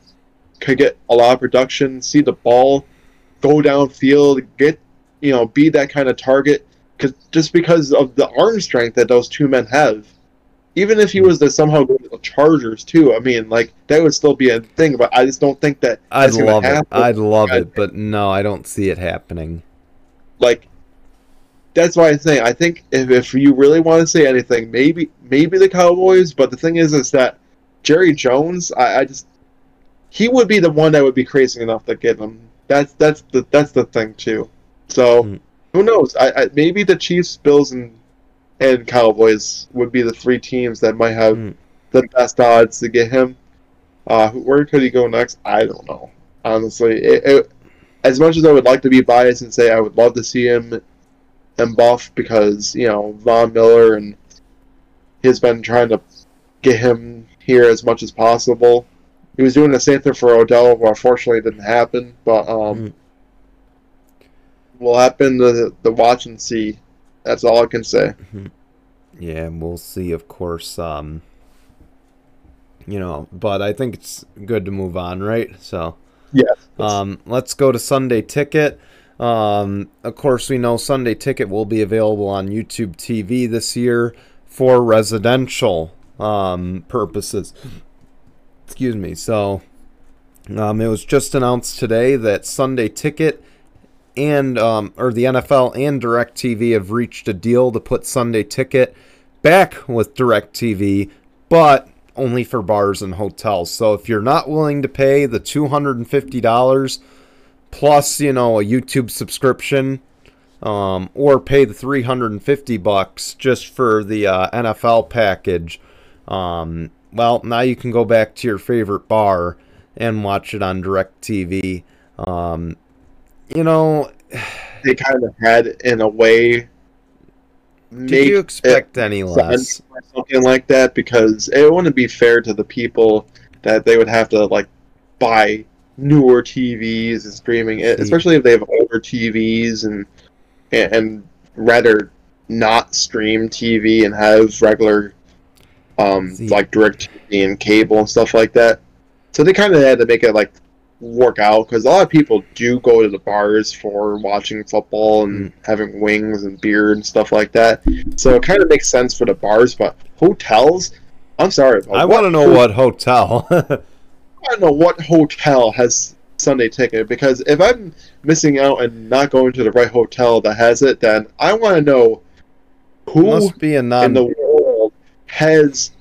Speaker 2: could get a lot of production, see the ball, go downfield, get you know, be that kind of target. Cause just because of the arm strength that those two men have, even if he was to somehow go to the Chargers too, I mean, like that would still be a thing. But I just don't think that
Speaker 1: I'd love it. I'd love it, but no, I don't see it happening.
Speaker 2: like that's why I say I think if, if you really want to say anything, maybe maybe the Cowboys. But the thing is, is that Jerry Jones, I, I just he would be the one that would be crazy enough to get him. That's that's the that's the thing too. So
Speaker 1: Mm.
Speaker 2: who knows? I, I maybe the Chiefs, Bills, and and Cowboys would be the three teams that might have
Speaker 1: Mm.
Speaker 2: the best odds to get him. Uh, where could he go next? I don't know. Honestly, it, it, as much as I would like to be biased and say I would love to see him in Buff because you know Von Miller and he's been trying to get him here as much as possible. He was doing the same thing for Odell, but unfortunately it didn't happen. But um,
Speaker 1: Mm.
Speaker 2: we'll happen to the watch and see. That's all I can say.
Speaker 1: Yeah, and we'll see, of course. Um, you know, but I think it's good to move on, right? So,
Speaker 2: yeah.
Speaker 1: Um, let's go to Sunday Ticket. Um, of course, we know Sunday Ticket will be available on YouTube TV this year for residential um, purposes. Excuse me. So, um, it was just announced today that Sunday Ticket and um, or the NFL and DirecTV have reached a deal to put Sunday Ticket back with DirecTV, but only for bars and hotels. So if you're not willing to pay the $250 plus, you know, a YouTube subscription, um, or pay the 350 bucks just for the uh, NFL package, um, well, now you can go back to your favorite bar and watch it on DirecTV. Um, you know, [sighs]
Speaker 2: they kind of had in a way
Speaker 1: did you expect any less?
Speaker 2: Something like that because it wouldn't be fair to the people that they would have to like buy newer TVs and streaming it, especially if they have older TVs and and rather not stream TV and have regular um See. like direct and cable and stuff like that. So they kind of had to make it like work out because a lot of people do go to the bars for watching football and mm. having wings and beer and stuff like that. So it kind of makes sense for the bars, but hotels, I'm sorry.
Speaker 1: I want to know ho- what hotel. [laughs]
Speaker 2: I don't know what hotel has Sunday ticket because if I'm missing out and not going to the right hotel that has it, then I want to know who
Speaker 1: must be a non-
Speaker 2: in the has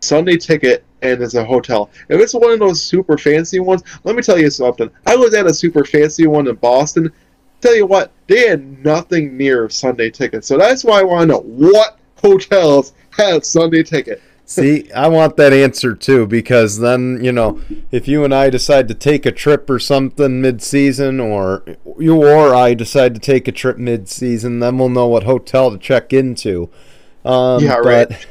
Speaker 2: Sunday ticket and it's a hotel. If it's one of those super fancy ones, let me tell you something. I was at a super fancy one in Boston. Tell you what, they had nothing near Sunday ticket. So that's why I want to know what hotels have Sunday ticket.
Speaker 1: See, I want that answer too because then, you know, if you and I decide to take a trip or something mid-season or you or I decide to take a trip mid-season, then we'll know what hotel to check into. Um, yeah, right.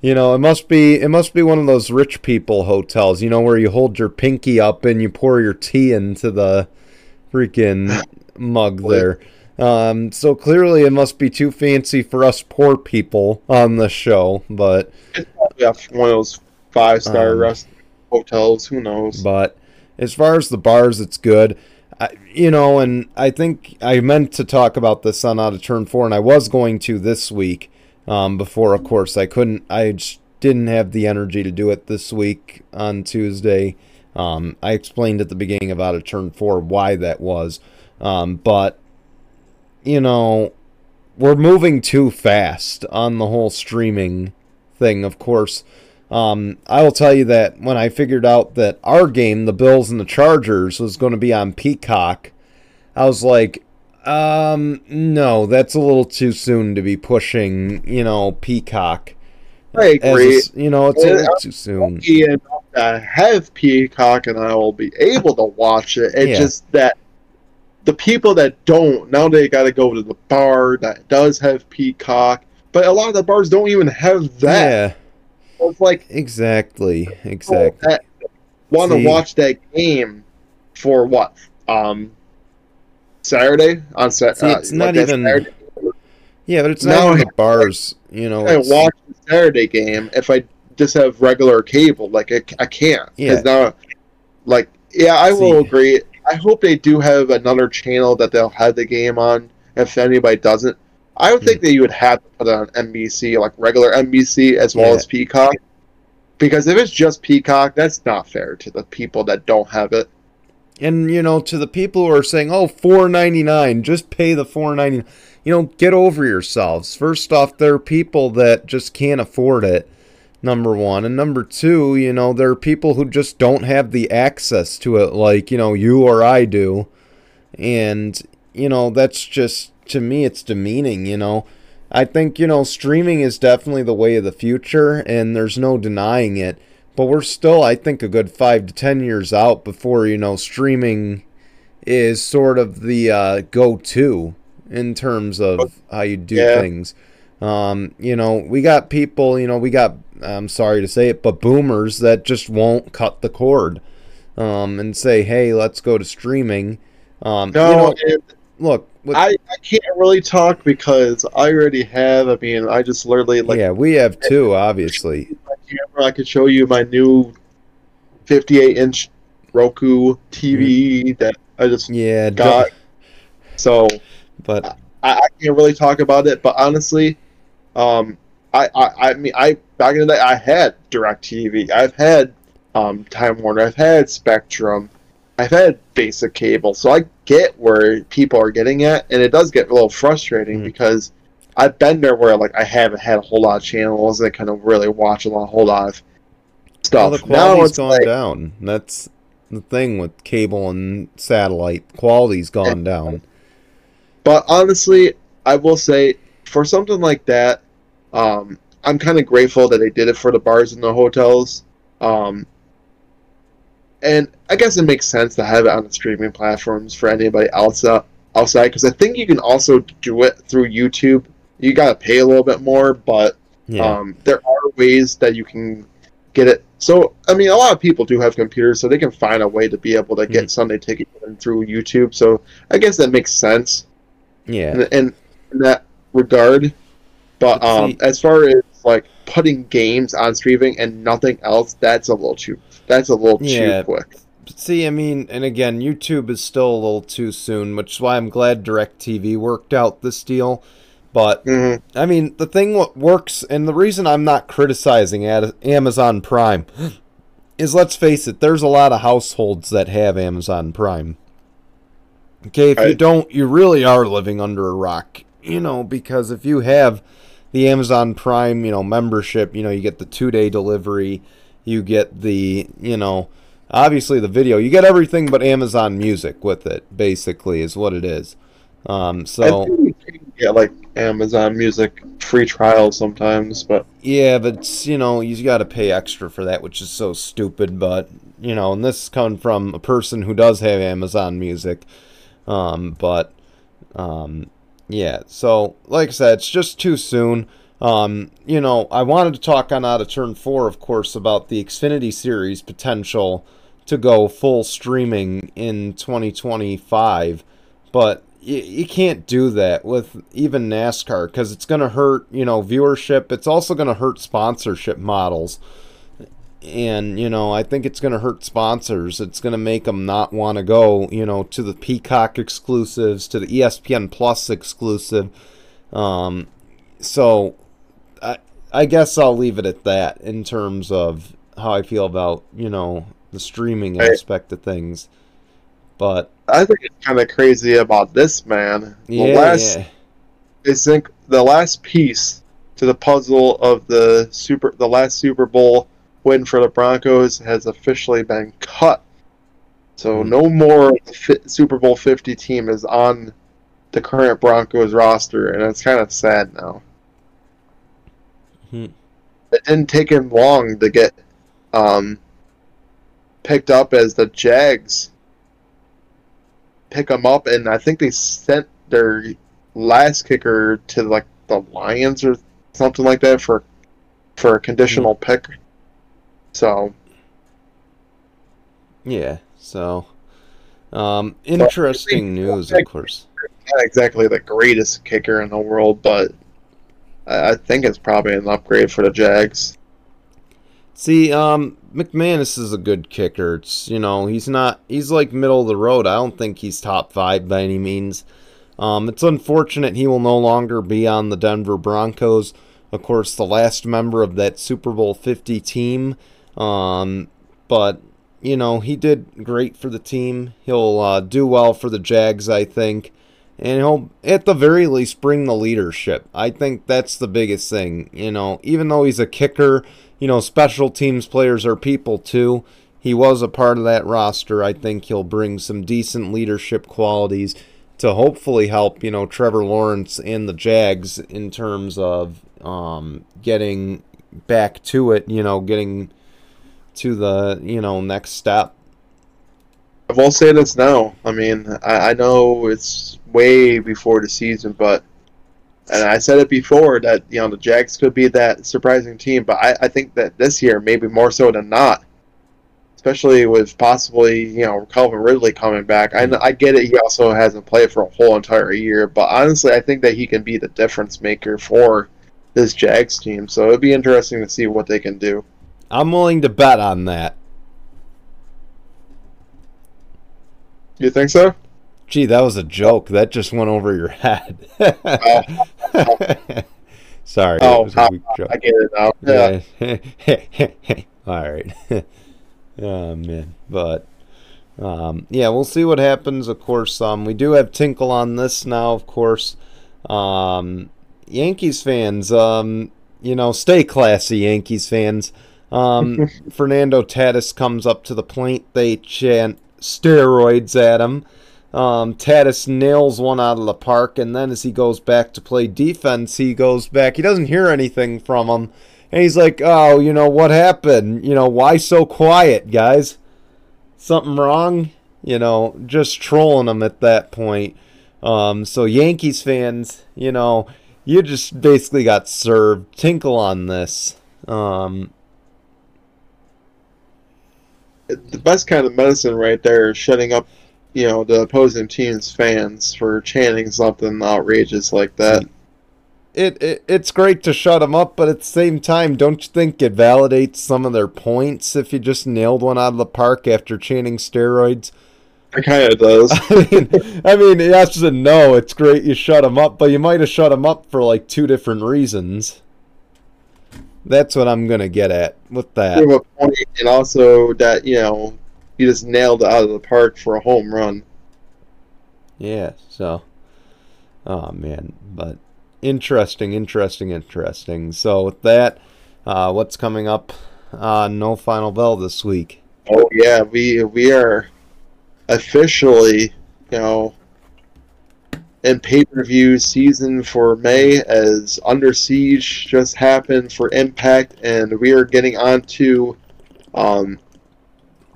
Speaker 1: You know, it must be it must be one of those rich people hotels, you know, where you hold your pinky up and you pour your tea into the freaking mug there. Um, so clearly it must be too fancy for us poor people on the show, but
Speaker 2: yeah, one of those five star um, rest hotels, who knows.
Speaker 1: But as far as the bars, it's good. I, you know, and I think I meant to talk about this on Out of Turn 4, and I was going to this week. Um, before, of course, I couldn't. I just didn't have the energy to do it this week on Tuesday. Um, I explained at the beginning of out of turn four why that was, um, but you know, we're moving too fast on the whole streaming thing. Of course, um, I will tell you that when I figured out that our game, the Bills and the Chargers, was going to be on Peacock, I was like, um, no, that's a little too soon to be pushing, you know, Peacock.
Speaker 2: I agree.
Speaker 1: A, you know, it's a little too soon.
Speaker 2: To have Peacock and I will be able to watch it. It's yeah. just that the people that don't now they got to go to the bar that does have Peacock, but a lot of the bars don't even have that. Yeah. So it's like
Speaker 1: exactly, exactly.
Speaker 2: Want to watch that game for what? Um, Saturday on
Speaker 1: Saturday. See, it's uh, not even. Saturday. Yeah, but it's not even the bars. You know,
Speaker 2: I watch the Saturday game if I just have regular cable. Like I, I can't. Yeah. Now, like yeah, I See, will agree. I hope they do have another channel that they'll have the game on. If anybody doesn't, I would think hmm. that you would have to put it on NBC, like regular NBC, as well yeah. as Peacock. Because if it's just Peacock, that's not fair to the people that don't have it.
Speaker 1: And you know, to the people who are saying, "Oh, four ninety nine, just pay the four ninety nine, you know, get over yourselves. First off, there are people that just can't afford it. Number one, and number two, you know, there are people who just don't have the access to it, like you know, you or I do, and you know, that's just to me, it's demeaning. You know, I think you know, streaming is definitely the way of the future, and there's no denying it but we're still, I think, a good five to ten years out before you know streaming is sort of the uh, go-to in terms of how you do yeah. things. Um, you know, we got people, you know, we got, I'm sorry to say it, but boomers that just won't cut the cord um, and say, hey, let's go to streaming. Um, no, you know, look, What-
Speaker 2: I, I can't really talk because I already have. I mean, I just literally like
Speaker 1: yeah, we have two, obviously.
Speaker 2: Camera. I could show you my new 58 inch Roku TV that I just
Speaker 1: Yeah,
Speaker 2: got. So
Speaker 1: but
Speaker 2: I, I can't really talk about it. But honestly, um, I, I I mean I back in the day I had DirecTV. I've had um Time Warner. I've had Spectrum. I've had basic cable. So I get where people are getting at, and it does get a little frustrating
Speaker 1: Mhm.
Speaker 2: because I've been there where like I haven't had a whole lot of channels and I kind of really watch a lot, whole lot of
Speaker 1: well,
Speaker 2: stuff.
Speaker 1: the
Speaker 2: now
Speaker 1: quality's
Speaker 2: it's
Speaker 1: gone
Speaker 2: like,
Speaker 1: down. That's the thing with cable and satellite. Quality's gone down.
Speaker 2: But honestly, I will say for something like that, um, I'm kind of grateful that they did it for the bars and the hotels. Um, and I guess it makes sense to have it on the streaming platforms for anybody else uh, outside because I think you can also do it through YouTube. You gotta pay a little bit more, but
Speaker 1: Yeah.
Speaker 2: um, there are ways that you can get it. So I mean, a lot of people do have computers, so they can find a way to be able to get
Speaker 1: Mhm.
Speaker 2: Sunday Ticket through YouTube. So I guess that makes sense
Speaker 1: yeah.
Speaker 2: in, in, in that regard. But
Speaker 1: But
Speaker 2: um,
Speaker 1: see-
Speaker 2: as far as like putting games on streaming and nothing else, that's a little too that's a little
Speaker 1: Yeah.
Speaker 2: too quick.
Speaker 1: But see, I mean, and again, YouTube is still a little too soon, which is why I'm glad DirecTV worked out this deal. But
Speaker 2: hmm
Speaker 1: I mean, the thing what works, and the reason I'm not criticizing Amazon Prime [gasps] is, let's face it, there's a lot of households that have Amazon Prime. Okay, if you don't, you really are living under a rock. You know, because if you have the Amazon Prime, you know, membership, you know, you get the two day delivery, you get the, you know, obviously the video, you get everything but Amazon Music with it. Basically, is what it is. Um,
Speaker 2: I
Speaker 1: so
Speaker 2: think you can get like Amazon Music free trials sometimes, but
Speaker 1: yeah, but you know, you got to pay extra for that, which is so stupid. But you know, and this is coming from a person who does have Amazon Music. Um, but um, yeah, so like I said, it's just too soon. Um, you know, I wanted to talk on Out of Turn 4, of course, about the Xfinity Series potential to go full streaming in 2025, but you, you can't do that with even NASCAR because it's going to hurt, you know, viewership. It's also going to hurt sponsorship models. And, you know, I think it's going to hurt sponsors. It's going to make them not want to go, you know, to the Peacock exclusives, to the ESPN Plus exclusive. Um, so I, I guess I'll leave it at that in terms of how I feel about, you know, the streaming aspect of things. But
Speaker 2: I think it's kind of crazy about this man. The
Speaker 1: yeah,
Speaker 2: last,
Speaker 1: yeah.
Speaker 2: I think the last piece to the puzzle of the super, the last Super Bowl win for the Broncos has officially been cut. So
Speaker 1: Hmm.
Speaker 2: no more of the fi- Super Bowl Fifty team is on the current Broncos roster, and it's kind of sad now.
Speaker 1: Hmm.
Speaker 2: It didn't take him long to get um, picked up as the Jags pick him up, and I think they sent their last kicker to like the Lions or something like that for for a conditional
Speaker 1: Hmm.
Speaker 2: pick. So
Speaker 1: Yeah, so um, interesting news, of course.
Speaker 2: not exactly the greatest kicker in the world, but I I think it's probably an upgrade for the Jags.
Speaker 1: See, um, McManus is a good kicker. It's you know he's not he's like middle of the road. I don't think he's top five by any means. Um, it's unfortunate he will no longer be on the Denver Broncos. Of course, the last member of that Super Bowl Fifty team. Um, but you know he did great for the team. He'll uh, do well for the Jags, I think. And he'll, at the very least, bring the leadership. I think that's the biggest thing. You know, even though he's a kicker, you know, special teams players are people too. He was a part of that roster. I think he'll bring some decent leadership qualities to hopefully help, you know, Trevor Lawrence and the Jags in terms of um, getting back to it, you know, getting to the, you know, next step.
Speaker 2: I will say this now. I mean, I, I know it's way before the season, but and I said it before that you know the Jags could be that surprising team, but I, I think that this year maybe more so than not, especially with possibly you know Calvin Ridley coming back. I I get it. He also hasn't played for a whole entire year, but honestly, I think that he can be the difference maker for this Jags team. So it'd be interesting to see what they can do.
Speaker 1: I'm willing to bet on that.
Speaker 2: You think so?
Speaker 1: Gee, that was a joke. That just went over your head. oh. [laughs] [laughs] Sorry.
Speaker 2: Oh, I get it now.
Speaker 1: Yeah. [laughs] All right. [laughs] oh man, but um, yeah, we'll see what happens. Of course, um, we do have Tinkle on this now. Of course, um, Yankees fans, um, you know, stay classy, Yankees fans. Um, Fernando Tatis comes up to the plate. They chant steroids at him. Um, Tatis nails one out of the park, and then as he goes back to play defense, he goes back. He doesn't hear anything from him, and he's like, "Oh, you know what happened? You know why so quiet, guys? Something wrong? You know, just trolling him at that point." Um, so Yankees fans, you know, you just basically got served. Tinkle on this. Um,
Speaker 2: the best kind of medicine right there is shutting up, you know, the opposing team's fans for chanting something outrageous like that.
Speaker 1: It, it it's great to shut them up, but at the same time, don't you think it validates some of their points if you just nailed one out of the park after chanting steroids?
Speaker 2: It kind of does. [laughs]
Speaker 1: I mean, I mean, yes and no. It's great you shut them up, but you might have shut them up for like two different reasons. That's what I'm gonna get at with that.
Speaker 2: You have a point, and also that you know you just nailed it out of the park for a home run.
Speaker 1: Yeah. So, oh man, but interesting, interesting, interesting. So with that, uh, what's coming up? Uh, no final bell this week.
Speaker 2: Oh yeah, we we are officially, you know, in pay per view season for May as Under Siege just happened for Impact, and we are getting on to, um,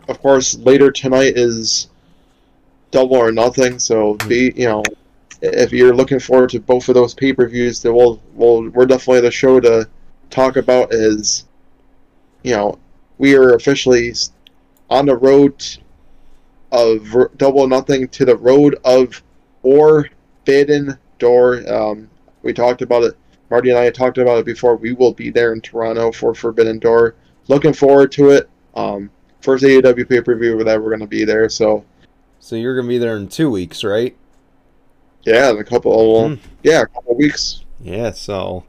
Speaker 2: of course, later tonight is Double or Nothing. So be you know, if you're looking forward to both of those pay per views, then we'll, we'll we're definitely the show to talk about. Is you know, we are officially on the road of Double Nothing to the road of or Forbidden Door. Um, we talked about it. Marty and I had talked about it before. We will be there in Toronto for Forbidden Door. Looking forward to it. Um, first AEW pay per view that we're going to be there. So,
Speaker 1: so you're going to be there in two weeks, right?
Speaker 2: Yeah, in a couple. Hmm. Yeah, a couple weeks.
Speaker 1: Yeah, so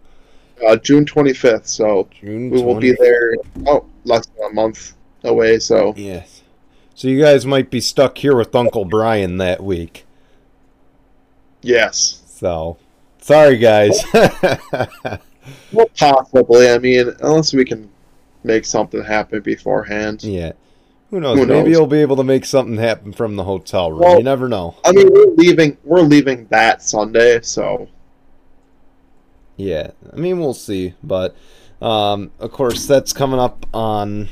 Speaker 2: uh, June 25th. So June we will 20th. be there. Oh, less than a month away. So
Speaker 1: yes. So you guys might be stuck here with Uncle Brian that week.
Speaker 2: Yes.
Speaker 1: So, sorry, guys. [laughs]
Speaker 2: well, possibly. I mean, unless we can make something happen beforehand.
Speaker 1: Yeah. Who knows? Who Maybe you'll be able to make something happen from the hotel room. Well, you never know.
Speaker 2: I mean, we're leaving. We're leaving that Sunday, so.
Speaker 1: Yeah, I mean, we'll see, but um, of course, that's coming up on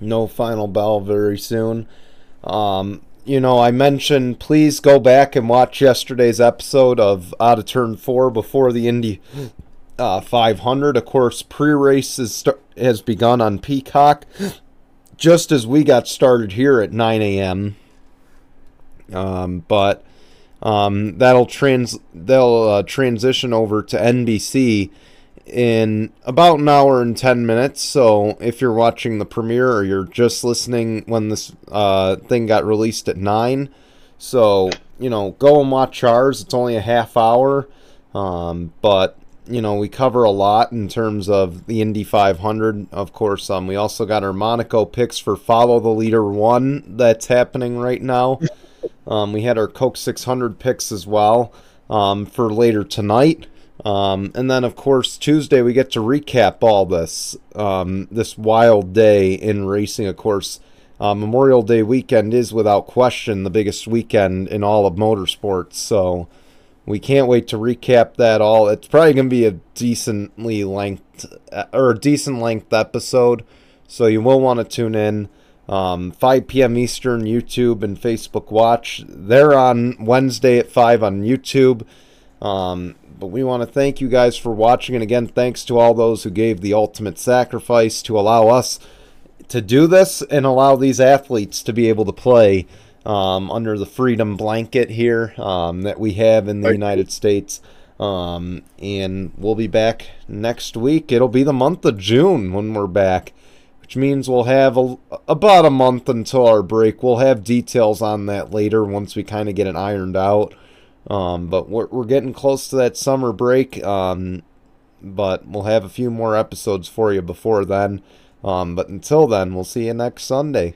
Speaker 1: No Final Bell very soon. Um, you know, I mentioned please go back and watch yesterday's episode of Out of Turn 4 before the Indy uh, 500. Of course, pre race st- has begun on Peacock just as we got started here at 9 a.m. Um, but um, that'll trans they'll uh, transition over to NBC in about an hour and 10 minutes. So if you're watching the premiere or you're just listening when this uh, thing got released at 9, so, you know, go and watch ours. It's only a half hour. Um, but, you know, we cover a lot in terms of the Indy 500. Of course, um, we also got our Monaco picks for Follow the Leader 1 that's happening right now. [laughs] Um, we had our Coke 600 picks as well um, for later tonight. Um, and then, of course, Tuesday we get to recap all this um, this wild day in racing. Of course, uh, Memorial Day weekend is without question the biggest weekend in all of motorsports. So we can't wait to recap that all. It's probably going to be a decently length uh, or a decent length episode. So you will want to tune in. Um, 5 p.m. Eastern, YouTube and Facebook Watch. They're on Wednesday at 5 on YouTube. Um, but we want to thank you guys for watching. And again, thanks to all those who gave the ultimate sacrifice to allow us to do this and allow these athletes to be able to play um, under the freedom blanket here um, that we have in the. United States. Um, and we'll be back next week. It'll be the month of June when we're back, which means we'll have a, about a month until our break. We'll have details on that later once we kind of get it ironed out. Um, but we're, we're getting close to that summer break. Um, but we'll have a few more episodes for you before then. Um, but until then, we'll see you next Sunday.